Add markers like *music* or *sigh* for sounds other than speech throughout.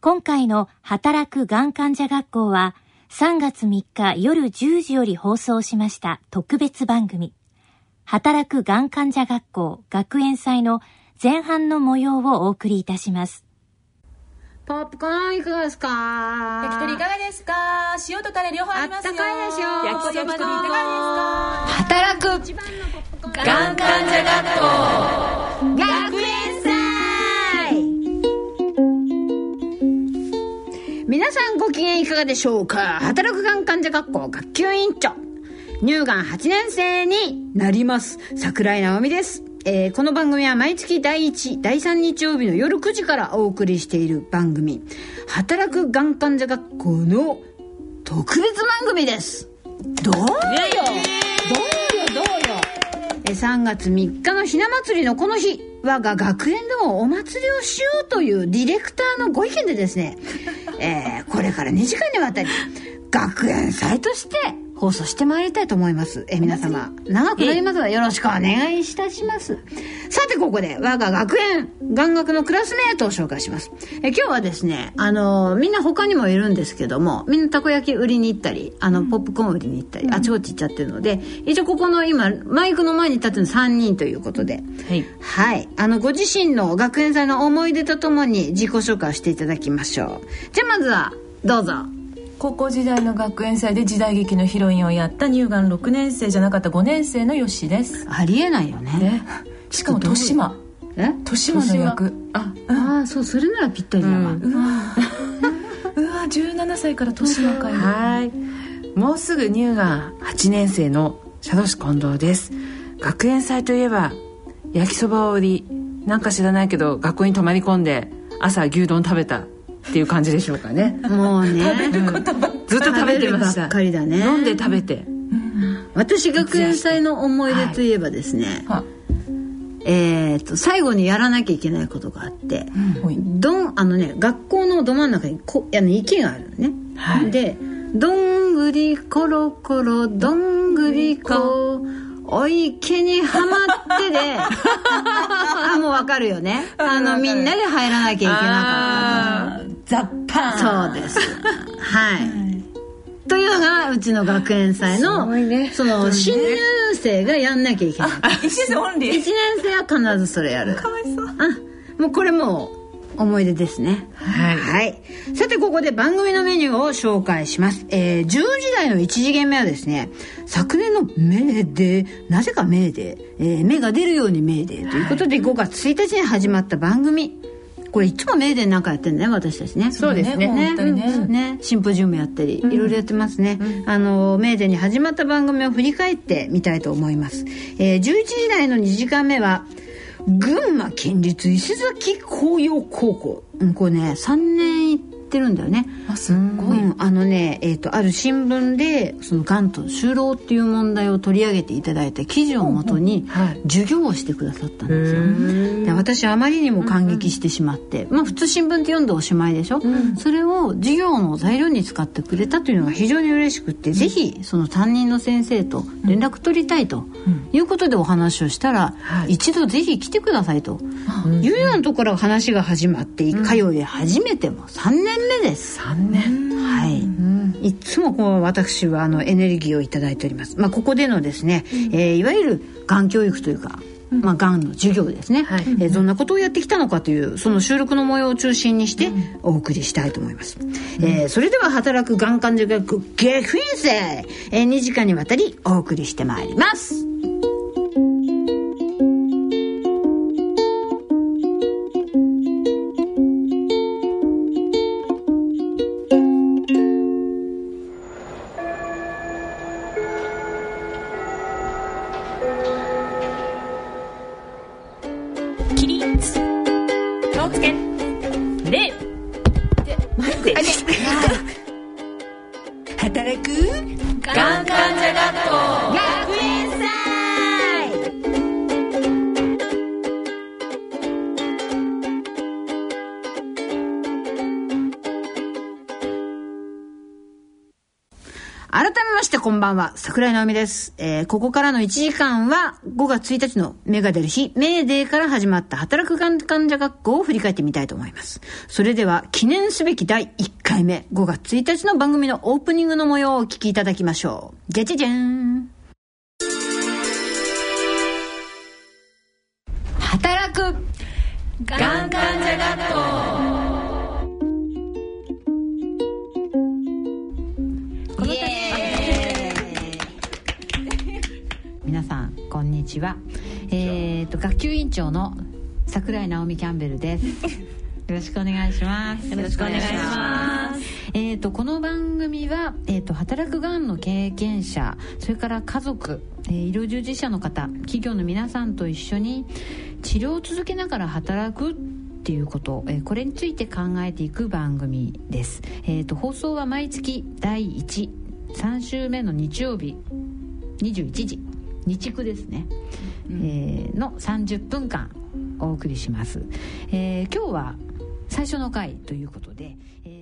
今回の働くがん患者学校は3月3日夜10時より放送しました特別番組。働くがん患者学校学園祭の前半の模様をお送りいたします。ポップコーンいかがですか？焼き鳥いかがですか？塩とタレ両方ありますよ。あったかいでしょ焼き鳥いかがですか？働くがん患者学校皆さんご機嫌いかがでしょうか？働くがん患者学校学級委員長。乳がん8年生になります。桜井直美です。えー、この番組は毎月第1、第3日曜日の夜9時からお送りしている番組、働くがん患者学校の特別番組です。どうよ？どうよ？どうよ？え3月3日のひな祭りのこの日、我が学園でもお祭りをしようというディレクターのご意見でですね、えー、これから2時間にわたり、学園祭として放送してまいりたいと思います。え、皆様、長くなりますがよろしくお願いいたします。さて、ここで、我が学園、眼学のクラスメートを紹介します。え、今日はですね、あの、みんな他にもいるんですけども、みんなたこ焼き売りに行ったり、あの、ポップコーン売りに行ったり、あちこち行っちゃってるので、一応ここの今、マイクの前に立ってるの3人ということで、はい。はい。あの、ご自身の学園祭の思い出とともに自己紹介をしていただきましょう。じゃあまずは、どうぞ。高校時代の学園祭で時代劇のヒロインをやった乳がん6年生じゃなかった5年生のよしです。ありえないよね。ねしかも豊島え？豊島の役。あ、あそうそれならぴったりだわ、うん、うわうわ17歳から豊島かよはい。もうすぐ乳がん8年生の佐渡市近藤です。学園祭といえば焼きそばを売り。なんか知らないけど学校に泊まり込んで朝牛丼食べたっていう感じでしょうかね。もうね、ずっと食べてましたばっかりだね。飲んで食べて、私学園祭の思い出といえばですね、はい、えっと最後にやらなきゃいけないことがあって、うん、どんあのね学校のど真ん中にこあの池があるのね、はい、で「どんぐりころころどんぐりこ」お池にはまってで。*laughs* あもうわかるよね。あのみんなで入らなきゃいけなかったザッパンそうです。はい、というのがうちの学園祭の、ね、その新入生がやんなきゃいけない。1年生オンリー。1年生は必ずそれやる。かわいそう。あもうこれも思い出ですね。はい。はい。さて、ここで番組のメニューを紹介します。えー、10時台の1次元目はですね、昨年のメーデー、なぜかメーデー、えー、芽が出るようにメーデーということで、5月1日に始まった番組。これいつもメーデーなんかやってるね私たちね。そうですね。ね。ね。ね。シンポジウムやったり、いろいろやってますね、うん、あのメーデーに始まった番組を振り返ってみたいと思います、えー、11時台の2時間目は「群馬県立伊勢崎紅葉高校、うん、これね3年行ってるんだよね。あすごい、うん、あのね、えーと、ある新聞でそのがんと就労っていう問題を取り上げていただいた記事をもとに授業をしてくださったんですよ、で私あまりにも感激してしまって、うんうん、まあ普通新聞って読んでおしまいでしょ、うん、それを授業の材料に使ってくれたというのが非常に嬉しくって、うん、ぜひその担任の先生と連絡取りたいということでお話をしたら、一度ぜひ来てくださいと、いうようなところから話が始まって通い始めても3年目です。3年。はい、いつもこう私はあのエネルギーを頂いております、まあ、ここでのですね、えー、いわゆるがん教育というかまあ、がんの授業ですね、はい、えー、どんなことをやってきたのかというその収録の模様を中心にしてお送りしたいと思います、うん、えー、それでは働くがん患者学ゲフィンセ、えー、2時間にわたりお送りしてまいりますこんばんは、桜井直美です。えー、ここからの1時間は5月1日の芽が出る日、メーデーから始まった働くがん患者学校を振り返ってみたいと思います。それでは記念すべき第1回目、5月1日の番組のオープニングの模様をお聞きいただきましょう。じゃじゃじゃん。働くがん患者学校ちはえー、と学級委員長の桜井直美キャンベルです。*laughs* よろしくお願いします。よろしくお願いします。えー、とこの番組は、えー、と働くがんの経験者それから家族、えー医療従事者の方企業の皆さんと一緒に治療を続けながら働くっていうこと、えーこれについて考えていく番組です、えー、と放送は毎月第13週目の日曜日21時日区ですね、えーの30分間お送りします、えー今日は最初の回ということで、えー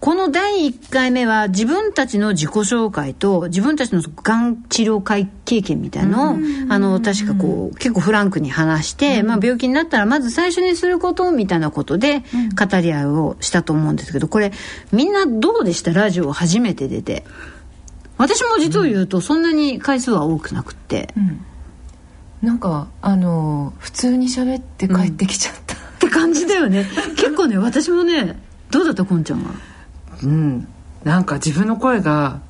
この第1回目は自分たちの自己紹介と自分たちのがん治療会経験みたいのをあの確かこう結構フランクに話して、まあ、病気になったらまず最初にすることみたいなことで語り合いをしたと思うんですけどこれみんなどうでした？ラジオ初めて出て。私も実を言うとそんなに回数は多くなくって、なんかあの普通に喋って帰ってきちゃった、って感じだよね。結構ね私もねどうだったこんちゃんは？うん。なんか自分の声が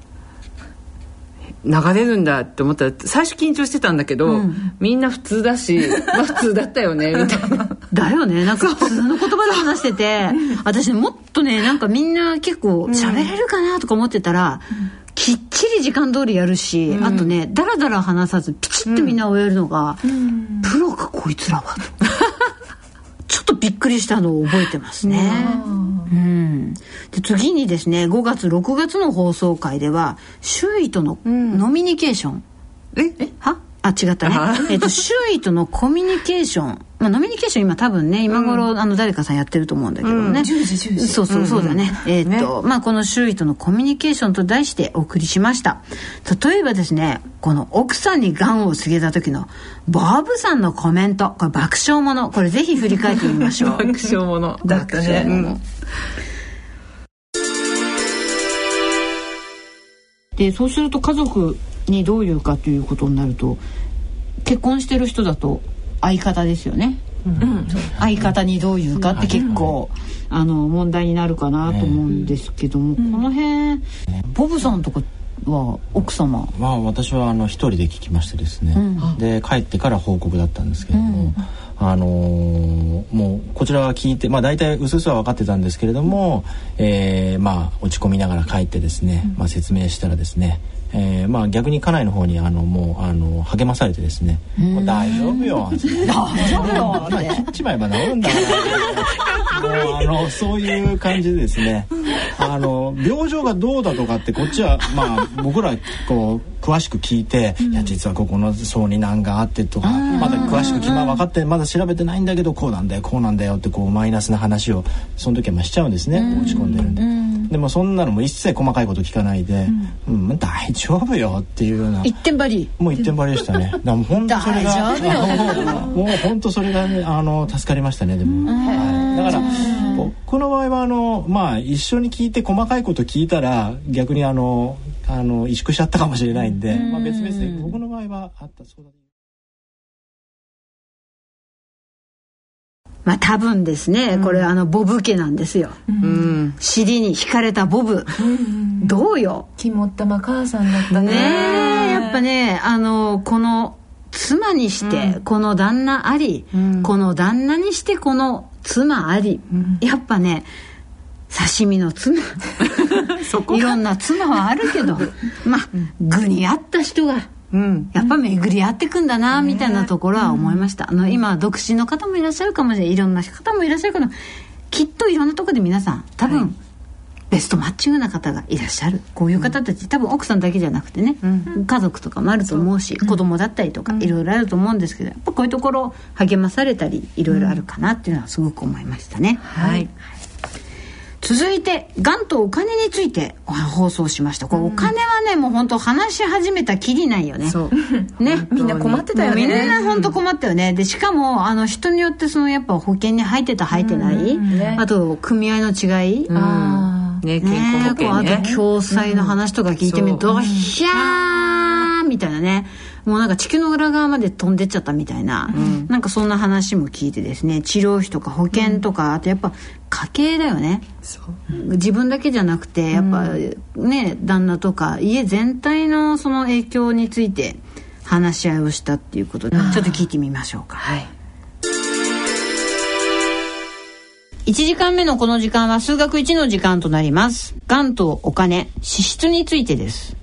流れるんだって思ったら最初緊張してたんだけど、うん。みんな普通だし *laughs* まあ普通だったよねみたいな。だよね。なんか普通の言葉で話してて私もっとねなんかみんな結構喋れるかなとか思ってたら、きっちり時間通りやるし、あとねダラダラ話さずピチッとみんな終えるのが、プロかこいつらはと。*laughs* ちょっとびっくりしたのを覚えてますね。うん、で次にですね5月6月の放送回では周囲とのノミニケーション、え？は？あ違ったね。あ、*laughs* えっと周囲とのコミュニケーション。まあノミニケーション今多分ね今頃、あの誰かさんやってると思うんだけどね、10時10時そうそうそうだね、えっと、まあこの周囲とのコミュニケーションと題してお送りしました。例えばですねこの奥さんにがんを告げた時のボブさんのコメント。これ爆笑もの。これぜひ振り返ってみましょう。*laughs* 爆笑ものだったね。爆笑もの *laughs* でそうすると家族にどういうかということになると結婚してる人だと相方ですよね、相方にどういうかって結構、あの問題になるかなと思うんですけども、この辺ボブさんとかは奥様？まあ私はあの一人で聞きましてですね、で帰ってから報告だったんですけれども、あのーもうこちらは聞いてまあ大体うすうすは分かってたんですけれども、えーまあ落ち込みながら帰ってですね、まあ説明したらですねえーまあ逆に家内の方にあのもうあの励まされてですね「もう大丈夫よ」大丈夫よ」切っちまえば治るんだからもうあのそういう感じでですねあの病状がどうだとかってこっちはまあ僕らこう詳しく聞いて「いや実はここの層に難があって」とかまだ詳しく決ま分かってまだ調べてないんだけどこうなんだよこうなんだよってこうマイナスな話をその時はまあしちゃうんですね落ち込んでるんで。でもそんなのも一切細かいこと聞かないで「うん、まあ大丈夫よ」っていうような。一点張り。もう一点張りでしたね。だからもう本当それが *laughs* もう本当それがねあの助かりましたねでも。はい、だから僕の場合はあのまあ一緒に聞いて細かいこと聞いたら逆にあのあの萎縮しちゃったかもしれないんで、まあ別々で僕の場合はあったそうだ。まあ多分ですね、これあのボブ家なんですよ、うん。尻に惹かれたボブ、どうよ？肝っ玉母さんだったねねえやっぱねあのこの妻にしてこの旦那あり、この旦那にしてこの妻あり、やっぱね刺身の妻。*laughs* いろんな妻はあるけどまあ具に合った人がうん。やっぱ巡り合ってくんだなみたいなところは思いました、あの今独身の方もいらっしゃるかもしれない。いろんな方もいらっしゃるけどきっといろんなところで皆さん多分、ベストマッチングな方がいらっしゃる。こういう方たち、多分奥さんだけじゃなくてね、家族とかもあると思うし、子供だったりとかいろいろあると思うんですけどやっぱこういうところ励まされたりいろいろあるかなっていうのはすごく思いましたね。はい。続いて、がんとお金について放送しました。これお金はね、もう本当話し始めたきりないよね。そう。*laughs* ね。*laughs* みんな困ってたよみんねな本当困ったよね。で、しかも、あの、人によってそのやっぱ保険に入ってた入ってない、ね。あと、組合の違い。あね健康保険ね。と共済の話とか聞いてみると、う。んひゃーみたいなね。もうなんか地球の裏側まで飛んでっちゃったみたいな、なんかそんな話も聞いてですね。治療費とか保険とか、あとやっぱ家計だよね。自分だけじゃなくてやっぱね旦那とか家全体のその影響について話し合いをしたっていうことでちょっと聞いてみましょうか。はい1時間目のこの時間は数学1の時間となります。がんとお金、支出についてです。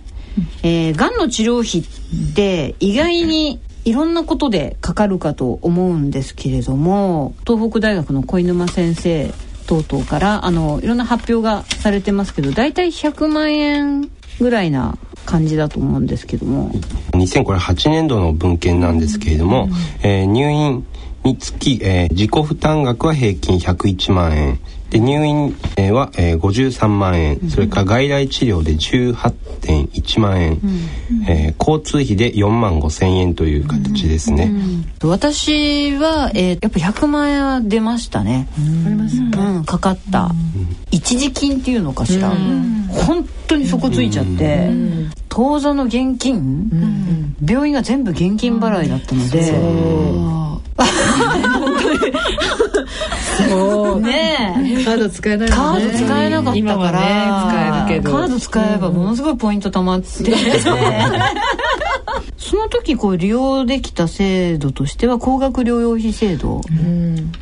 えー、がんの治療費って意外にいろんなことでかかるかと思うんですけれども、東北大学の小沼先生等々からあのいろんな発表がされてますけど、だいたい100万円ぐらいな感じだと思うんですけども。2008年度の文献なんですけれども、えー入院につき、えー自己負担額は平均101万円。で入院えーは、えー53万円。それから外来治療で18.1万円、えー交通費で4万5千円という形ですね。私は、えーやっぱ100万円は出ましたね。うん、かかった、一時金っていうのかしら、本当に底ついちゃって、当座の現金、病院が全部現金払いだったので、そう。ねえ。カード使えないカード使えなかったから、ね使えるけど。カード使えばものすごいポイント貯まって、*laughs* その時こう利用できた制度としては高額療養費制度っ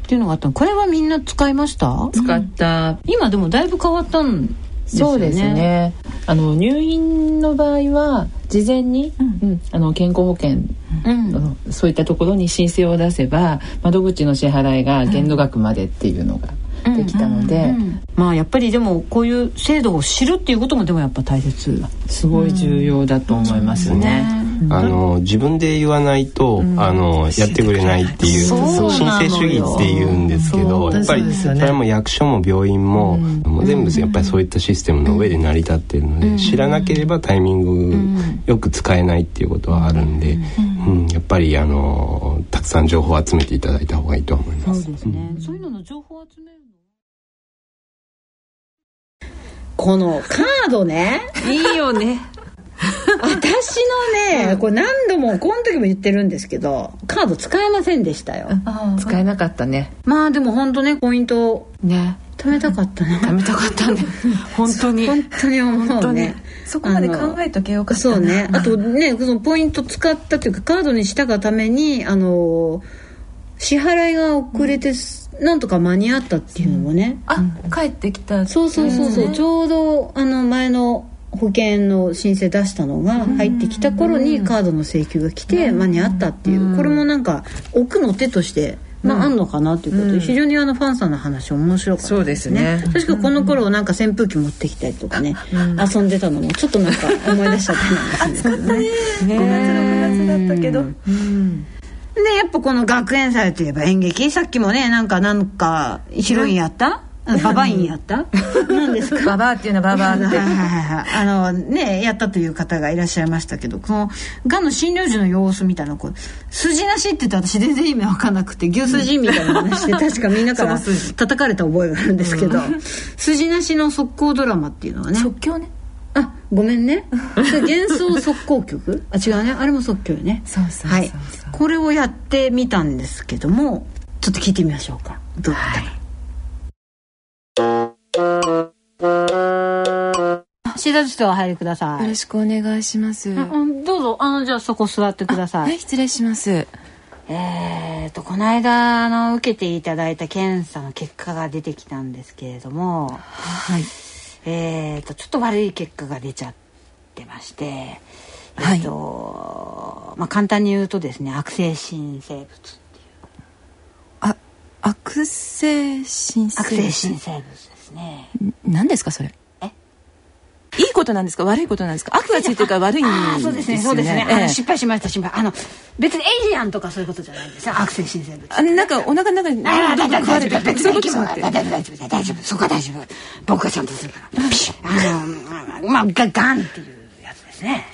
ていうのがあったの。これはみんな使いました？使った。今でもだいぶ変わったんですよねそうですね。あの入院の場合は事前に、うん。あの健康保険うん。のそういったところに申請を出せば窓口の支払いが限度額までっていうのができたので、まあやっぱりでもこういう制度を知るっていうこともでもやっぱ大切。すごい重要だと思いますよね。あの自分で言わないと、あのやってくれないっていう申請主義って言うんですけどやっぱりそれはもう役所も病院も,、もう全部やっぱりそういったシステムの上で成り立ってるので、知らなければタイミングよく使えないっていうことはあるんで、うん。やっぱりあのたくさん情報を集めていただいた方がいいと思います。ですね、そういうのの情報を集めるの？このカードね。いいよね私のね、これ何度もこの時も言ってるんですけどカード使えませんでしたよ。使えなかったね。まあでも本当ねポイントね貯めたかったね。貯めたかったね。*laughs* 本当に。本当に思うね。そこまで考えとけよかったな。そうね。あとねそのポイント使ったというかカードにしたがためにあの支払いが遅れて、なんとか間に合ったっていうのもね、あ、帰ってきたそうそうそうそう、ちょうどあの前の保険の申請出したのが入ってきた頃にカードの請求が来て間に合ったっていう、これもなんか奥の手として、まあ、あんのかなっていうことで、非常にあのファンさんの話面白かったそうですね。確かこの頃なんか扇風機持ってきたりとかね、遊んでたのもちょっとなんか思い出しちゃったりなですけどね。5月6月だったけど、でやっぱこの学園祭とい。えば演劇さっきもねなんかなんかヒロインやった、ババインやった？何ですか？ババアっていうのはババアってはいはいはいはい。あのねやったという方がいらっしゃいましたけどこのがんの診療時の様子みたいなこう筋なしって言って私全然意味わかんなくて牛筋みたいな話で確かみんなから叩かれた覚えがあるんですけど、筋なしの速攻ドラマっていうのはね。即興ね。あごめんね。幻想速攻曲？あ違うね。あれも即興よね。そうそうそうそう。はい。これをやってみたんですけどもちょっと聞いてみましょうか。どうだったか、シーザーズお入りください。よろしくお願いします、うんどうぞあのじゃあそこ座ってくださはいい失礼します。えーとこの間あの受けていただいた検査の結果が出てきたんですけれどもはい。えーとちょっと悪い結果が出ちゃってましてえっ、と、まあ簡単に言うとですね悪性新生物あ悪性新生悪性新生物ですね。何ですかそれ？えいい言ことなんですか？悪いことなんですか？悪がついてるから悪いんですよね。そうですね。そうですね、あええの失敗しました失敗。あの別にエイリアンとかそういうことじゃないんです。よ悪性新生物あのなんかお腹の中にああ、大丈夫、大丈夫、別別にそういうことじゃなくて。大丈夫、大丈夫、大丈夫、そこは大丈夫。僕がちゃんとするから。あの、まあ、ガガンっていうやつですね。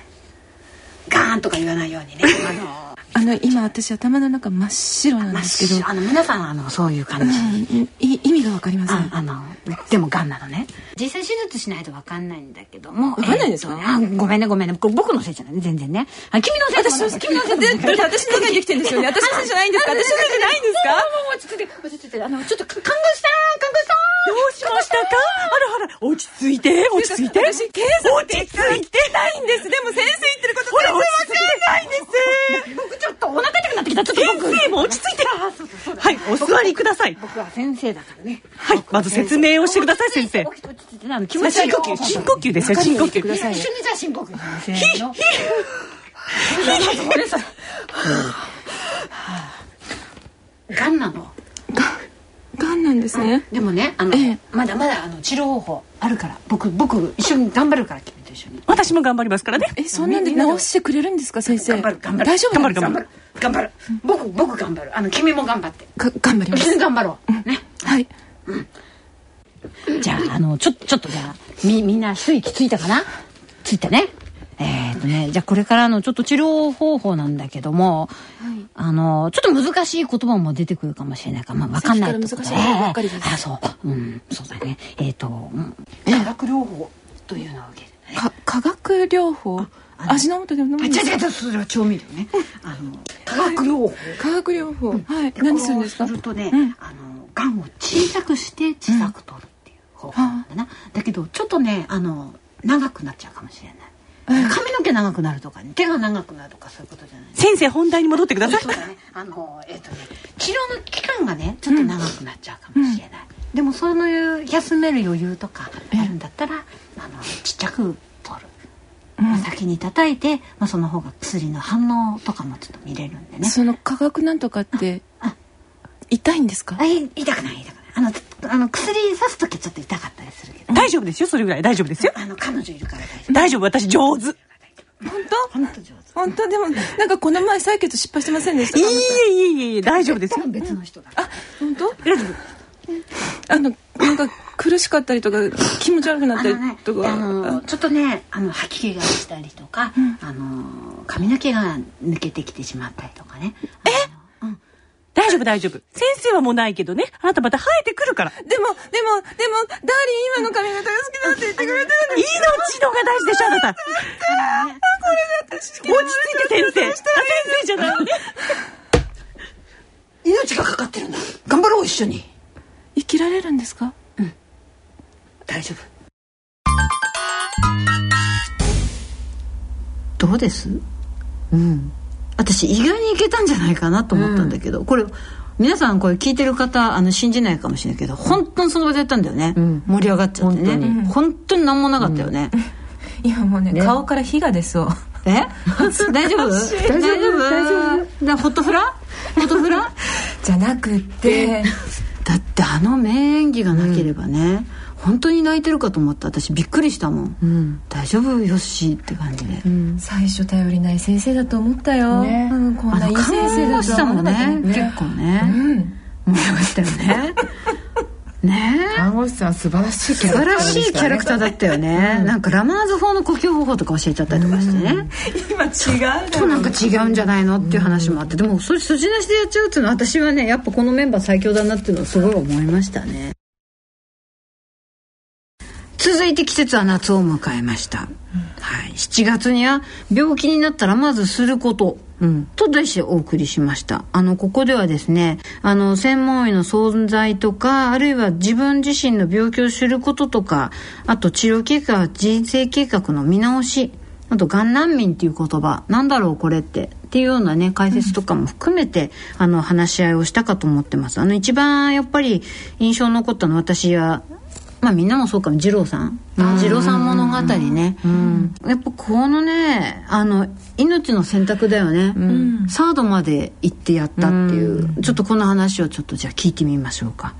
ガーンとか言わないようにね。あの、あの今私頭の中真っ白なんですけどあの、皆さん、あの、そういう感じ。うんい意味がわかりませんああの、でもガンなのね。実際手術しないとわかんないんだけども。わかんないんですかえーとねあごめんね、ごめんね。これ僕のせいじゃないね、全然ね。あ君のせい私の君のせいだって私の中にできてるんですよね私のせいじゃないんですか？私のせいじゃないんですか？もう落ち着いて、落ち着いて、あの、ちょっと、看護師さん、看護師さんどうしましたか？あらあら、落ち着いて、落ち着いて。私警察って言ってないんですでも先生言ってることほら、落ち着いてないんです。僕ちょっとお腹痛くなってきた。ちょっと僕。先生も落ち着いて。はい、お座りください。僕は先生だからね。はい、まず説明をしてください、先生。落ち着いてあの気持ち深呼吸、深呼吸ですよ、深呼吸。一緒にじゃあ深呼吸せーの。ご *laughs* めんなさい。がんなの。がんなんですねでもね、あの、ええまだまだあの治療方法あるから、僕僕一緒に頑張るから君と一緒に。私も頑張りますからね。えそんなんで治してくれるんですか先生？頑張る頑張る。大丈夫なんですか？頑張る頑張る。僕僕頑張る。あの君も頑張って。か頑張りま一緒にす頑張ろう。ね。はいじゃあ、あの、ちょ、ちょっとじゃあ、み、みんな一息ついたかな？ついたね。えっ、とね、じゃあこれからのちょっと治療方法なんだけども、あの、ちょっと難しい言葉も出てくるかもしれないから、まあわかんない。難しいことばっかりです。ええあ、そう。うん、そうだね。えっ、と、うん。化学療法というのを受けてね。か化学療法？味の素で飲むあ、んですか？違う違う、それは調味料ね。*laughs* あの、化学療法。化学療法。はい。何するんですか？するとね、うん。あの、がんを小さくして小さく取るっていう方法な。ん。だな。だけど、ちょっとね、あの、長くなっちゃうかもしれない。髪の毛長くなるとか、ね、手が長くなるとかそういうことじゃない。先生、本題に戻ってくださいそう。だね。あの、えっ、とね、治療の期間がね、ちょっと長くなっちゃうかもしれない。でも、そういう休める余裕とかあるんだったら、あの、ちっちゃく取る。まあ先に叩いて、まあ、その方が薬の反応とかもちょっと見れるんでね。その化学なんとかってあ痛いんですか？あい痛くない痛くないあのあの薬さす時はちょっと痛かったりするけど大丈夫ですよ、それぐらい。大丈夫ですよ。あの彼女いるから大丈夫。大丈夫、私上手。本本当上手。当本当？でもなんかこの前採血失敗してませんでしたいいえ、いえいえいえ、大丈夫ですよ。別の人だあ本当？あのなんか苦しかったりとか気持ち悪くなったりとか。あのちょっとねあの吐き気がしたりとか、あの髪の毛が抜けてきてしまったりとかね。え？大丈夫、大丈夫。先生はもうないけどね。あなたまた生えてくるから。でもでもでもダーリン今の髪型が好きだって言ってくれてるのに命のが大事でしょ、あなた。落ち着いて、先生。あ、先生じゃない。*laughs* 命がかかってるんだ頑張ろう一緒に生きられるんですか？大丈夫どうです？うん私意外にいけたんじゃないかなと思ったんだけど、これ皆さんこれ聞いてる方あの信じないかもしれないけど本当にその場でやったんだよね、盛り上がっちゃってね。本当に。何もなかったよね、今もうね顔から火が出そう。え？大丈夫？大丈夫？大丈夫？だホットフラ？ホットフラ？*laughs* じゃなくって。だってあの名演技がなければね、本当に泣いてるかと思った。私びっくりしたもん、大丈夫？よっしーって感じで、最初頼りない先生だと思ったよ、うん、こんあないい先生だ護師さんもと思ったね結構ね、思いましたよね。*laughs* ね。え看護師さん素晴らしいキ素ャラクター晴らしいキャラクターだったよね、なんかラマーズ法の呼吸方法とか教えちゃったりとかしてね、今違うちょっとなんか違うんじゃないのっていう話もあってでもそれ筋なしでやっちゃうっていうのは私はねやっぱこのメンバー最強だなっていうのをすごい思いましたね続いて季節は夏を迎えました、はい、7月には病気になったらまずすること、と題してお送りしました。あのここではですねあの専門医の存在とかあるいは自分自身の病気を知ることとかあと治療計画人生計画の見直しあと、がん難民っていう言葉、なんだろうこれって、っていうようなね、解説とかも含めて、あの、話し合いをしたかと思ってます。あの、一番やっぱり印象に残ったのは私は、まあみんなもそうかも、二郎さん。二郎さん物語ね。やっぱこのね、あの、命の選択だよね。サードまで行ってやったっていう、ちょっとこの話をちょっとじゃあ聞いてみましょうか。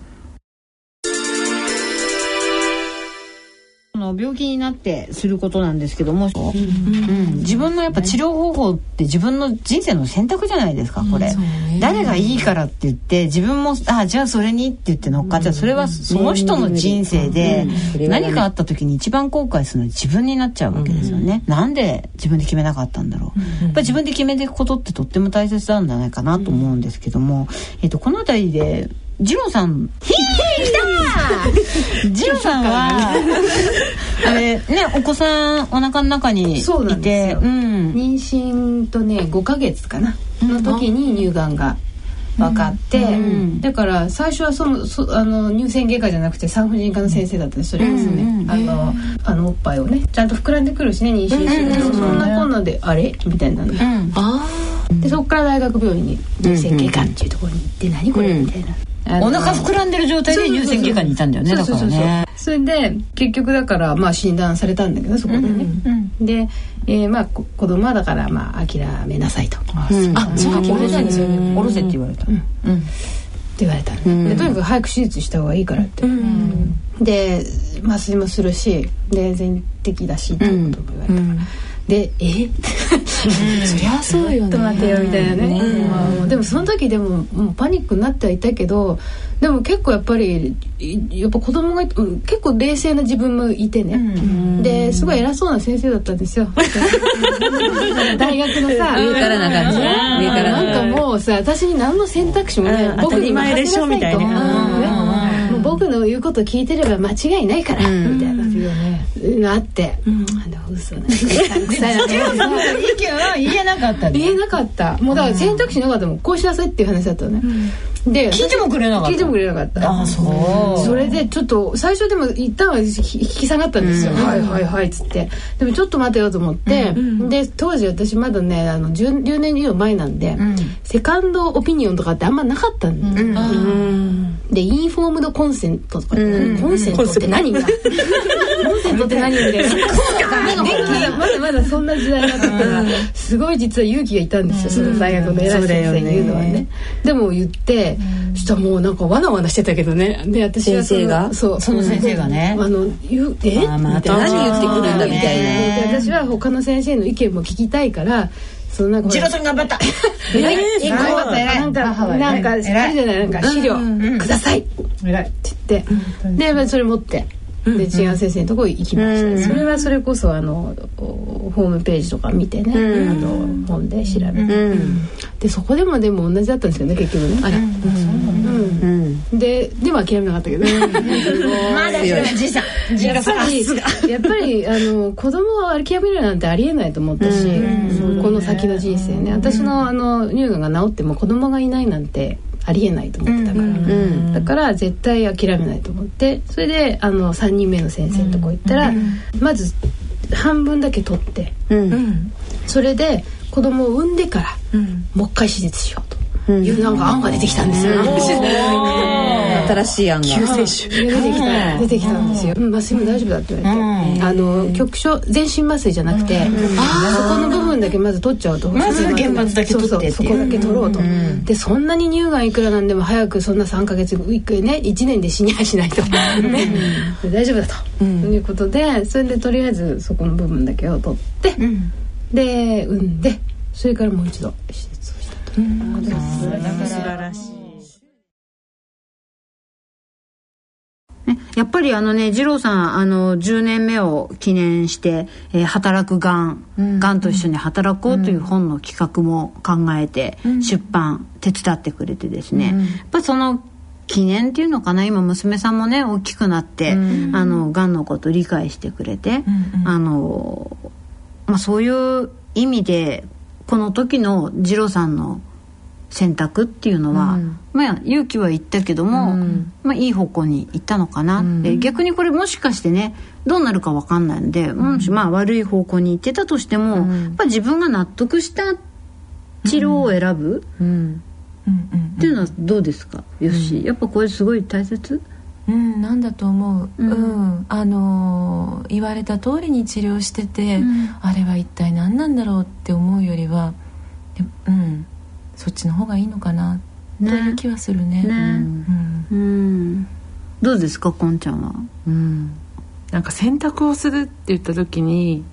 の病気になってすることなんですけども、うん。自分のやっぱ治療方法って自分の人生の選択じゃないですかこれ、誰がいいからって言って自分もあじゃあそれにって言って乗っかっちゃう。それはその人の人生で何かあった時に一番後悔するのは自分になっちゃうわけですよね、なんで自分で決めなかったんだろう、やっぱり自分で決めていくことってとっても大切なんじゃないかなと思うんですけども、えっとこの辺りでジローさん。ひー来たジローさんは、あれ、ね、お子さんお腹の中にいて、そうなんですよ。うん。妊娠とね5ヶ月かな。の時に乳がんが分かって、だから最初はそのそあの乳腺外科じゃなくて産婦人科の先生だったりするんですね、あのあのおっぱいをねちゃんと膨らんでくるしね妊娠すると、そんなこんなであれ？みたいなの、でそこから大学病院に乳腺外科っていうところに行って、何これ？みたいな。お腹膨らんでる状態で乳腺外科にいたんだよね、だからね。それで結局だからまあ診断されたんだけどそこでね、で、えーまあこ子供はだからまあ諦めなさいと、あ、そう。決めたんですよね。おろせって言われた。って言われたの、でとにかく早く手術した方がいいからって、で麻酔もするしで全摘だしっていうことも言われた。から、でえ？*laughs* そりゃそうよね。と待ってよみたいなね。まあでもその時でももうパニックになってはいたけどでも結構やっぱりいやっぱ子供が結構冷静な自分もいてね、ですごい偉そうな先生だったんですよ。*laughs* 大学のさ上からな感じね。上から。ななんかもうさ私に何の選択肢もない、うん。僕に任せなさいと。当たり前でしょみたいね。もう僕の言うこと聞いてれば間違いないから、みたいなのあって、あの嘘 *laughs* *laughs* なんか臭いな。言えなかったね。言えなかった。もうだから選択肢なかったもん。こうしなさいっていう話だったのね、で聞いてもくれなかった。聞いてもくれなかった。あ、そう。それでちょっと最初でも一旦は引き引き下がったんですよ、はいはいはいっつって。でもちょっと待てよと思って、で当時私まだねあの 10, 10年以上前なんで、セカンドオピニオンとかってあんまなかったんだよ、でインフォームドコンセントとか、コンセントって何が？コンセントって何みたいな。*laughs* まだまだそんな時代だったからすごい実は勇気がいたんですよ、その大学の偉い先生に言うのはね。でも言ってそしたらもうなんかわなわなしてたけどね。で私はその先生が？そうその先生がね。あの言うえ？あまたみたいな。何言ってくるんだみたいなで私は他の先生の意見も聞きたいからそのなんかジローさん *laughs* 頑張った。偉い。え頑張った偉い。なんかなんかあれじゃない？なんか資料ください。って偉い。言って。でまあそれ持ってで違う先生のところ行きました。それはそれこそあのおホームページとか見てねあの本で調べて。でそこでもでも同じだったんですよね結局ね。あら。うん。ででも諦めなかったけど。まだじいさん。じいやっ。ぱりやっぱりあの子供を諦めるなんてありえないと思ったし、この先の人生ね。私のあの乳がんが治っても子供がいないなんてありえないと思ってたから、だから絶対諦めないと思って。それであの3人目の先生のとこ行ったら、まず半分だけ取って、それで子供を産んでから、もう一回手術しようというなんか案が出てきたんですよ。新しい案が。救世主出てきた出てきたんですよ、うん、麻酔も大丈夫だって言われて、あの局所全身麻酔じゃなくて、そこの部分だけまず取っちゃうと。まず原発だけ取ってっていう。そうそうそこだけ取ろうと、でそんなに乳がんいくらなんでも早くそんな3か月一回ね1年で死にはしないと、*laughs* 大丈夫だと、いうことでそれでとりあえずそこの部分だけを取って、で産んでそれからもう一度手術をしたと、素晴らしいやっぱりあのね、二郎さん、あの、10年目を記念して、えー働くがん、がんと一緒に働こうという本の企画も考えて、出版、手伝ってくれてですね、やっぱその、記念っていうのかな今娘さんもね大きくなって、あのがんのこと理解してくれて、あのまあ、そういう意味でこの時の二郎さんの選択っていうのは、まあ勇気は言ったけども、まあ、いい方向に行ったのかなって、逆にこれもしかしてねどうなるか分かんないので、もしまあ悪い方向に行ってたとしても、やっぱ自分が納得した治療を選ぶ、っていうのはどうですか？よし、やっぱこれすごい大切？うん、なんだと思う、ううん。んあのー言われた通りに治療してて、あれは一体何なんだろうって思うよりはでうん。そっちの方がいいのかな、という気はするね。ね。うん。うん。どうですかこんちゃんは？うん。なんか選択をするって言った時に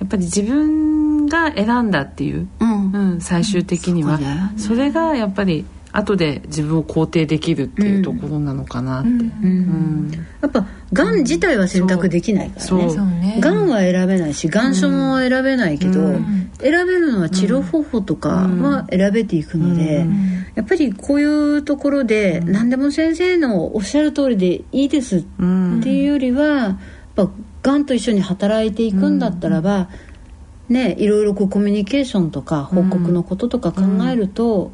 やっぱり自分が選んだっていう、うん。うん、最終的には、それがやっぱり後で自分を肯定できるっていうところなのかなって、うん。やっぱがん自体は選択できないからね。がんは選べないしがん症も選べないけど、うん。選べるのは治療方法とかは選べていくので、やっぱりこういうところで何でも先生のおっしゃる通りでいいですってうんいうよりはやっぱがんと一緒に働いていくんだったらば、ねいろいろこうコミュニケーションとか報告のこととか考えると、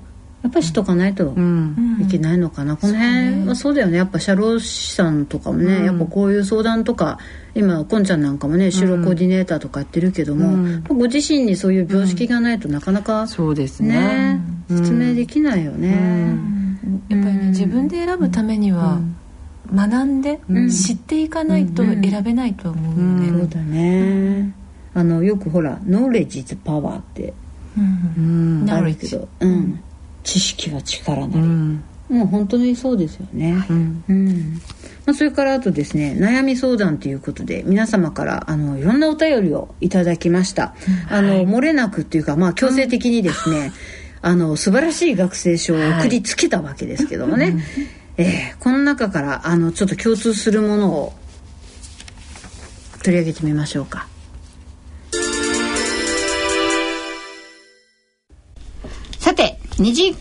やっぱりしとかないとうん。いけないのかな、この辺はそうだよね。やっぱ社労士さんとかもね、やっぱこういう相談とか今こんちゃんなんかもね就労コーディネーターとかやってるけども、うん。ご自身にそういう病識がないとなかなかそうですね。ね、説明できないよね、やっぱりね自分で選ぶためには学んでうん。知っていかないと選べないとは思うよね、そうだね。あのよくほら「ノーレッジズパワー」ってうん。うん。あるけど、うん、知識は力なり、うん。もう本当にそうですよね、うんうん。まあ、それからあとですね悩み相談ということで皆様からあのいろんなお便りをいただきました、あの漏れなくっていうかまあ強制的にですね、あの素晴らしい学生証を送りつけたわけですけどもね、えーこの中からあのちょっと共通するものを取り上げてみましょうか2時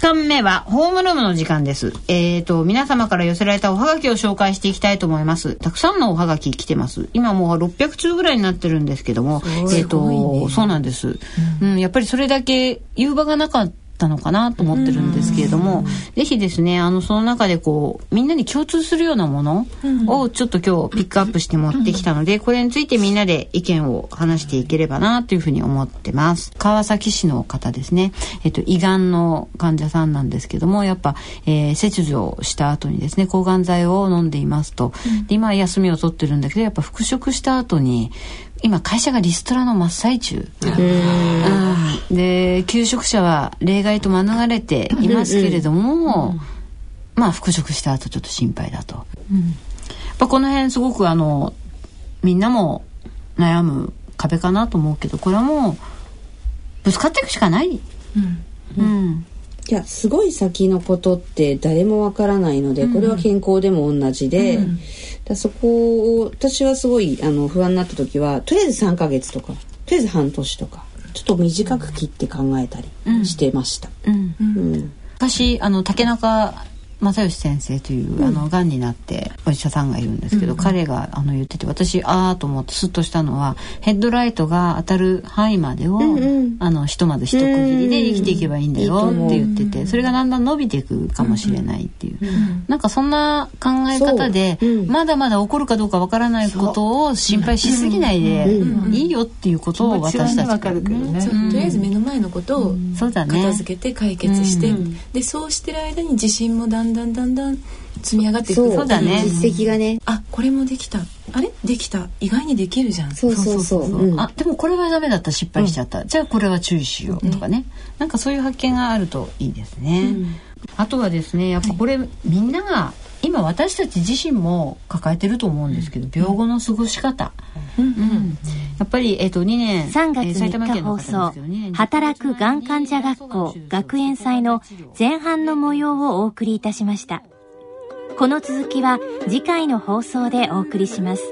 間目はホームルームの時間です。えっ、と、皆様から寄せられたおはがきを紹介していきたいと思います。たくさんのおはがき来てます。今もう600通ぐらいになってるんですけども、えっ、と、そうなんです、うん。やっぱりそれだけ言う場がなかったのかなと思ってるんですけれども、ぜひですね、あの、その中でこう、みんなに共通するようなものをちょっと今日ピックアップして持ってきたので、これについてみんなで意見を話していければなというふうに思ってます。川崎市の方ですね、えっと、胃がんの患者さんなんですけども、やっぱ、えー切除した後にですね、抗がん剤を飲んでいますと。で、今は休みを取ってるんだけど、やっぱ復職した後に、今会社がリストラの真っ最中。うん。で求職者は例外と免れていますけれども、まあ復職した後ちょっと心配だと、やっぱこの辺すごくあのみんなも悩む壁かなと思うけどこれはもうぶつかっていくしかない、うんいやすごい先のことって誰もわからないので、これは健康でも同じで、だそこを私はすごいあの不安になった時はとりあえず3ヶ月とかとりあえず半年とかちょっと短く切って考えたりしてました。うん。うん。昔あの竹中正義先生という、あのがんになってお医者さんがいるんですけど、彼があの言ってて私ああと思ってスッとしたのはヘッドライトが当たる範囲までを、うんあのひとまず一区切りで生きていけばいいんだよう。んって言っててそれがだんだん伸びていくかもしれないっていう、なんかそんな考え方で、そう。うん。まだまだ起こるかどうかわからないことを心配しすぎないで、いいよっていうことを私たちわかるけどね。とりあえず目の前のことをそうだね。片付けて解決して、でそうしてる間に自信もだんだんだんだん積み上がっていく。そう。そうだね。実績がね。あこれもできた。あれ？できた。意外にできるじゃん。そうそうそう。うん。あでもこれはダメだった。失敗しちゃった、じゃあこれは注意しようとかね、なんかそういう発見があるといいですね、あとはですねやっぱこれ、みんなが今私たち自身も抱えてると思うんですけど病後の過ごし方、うん。やっぱり、えっと2年3月えー埼玉3日放送。働くがん患者学校学園祭の前半の模様をお送りいたしました。この続きは次回の放送でお送りします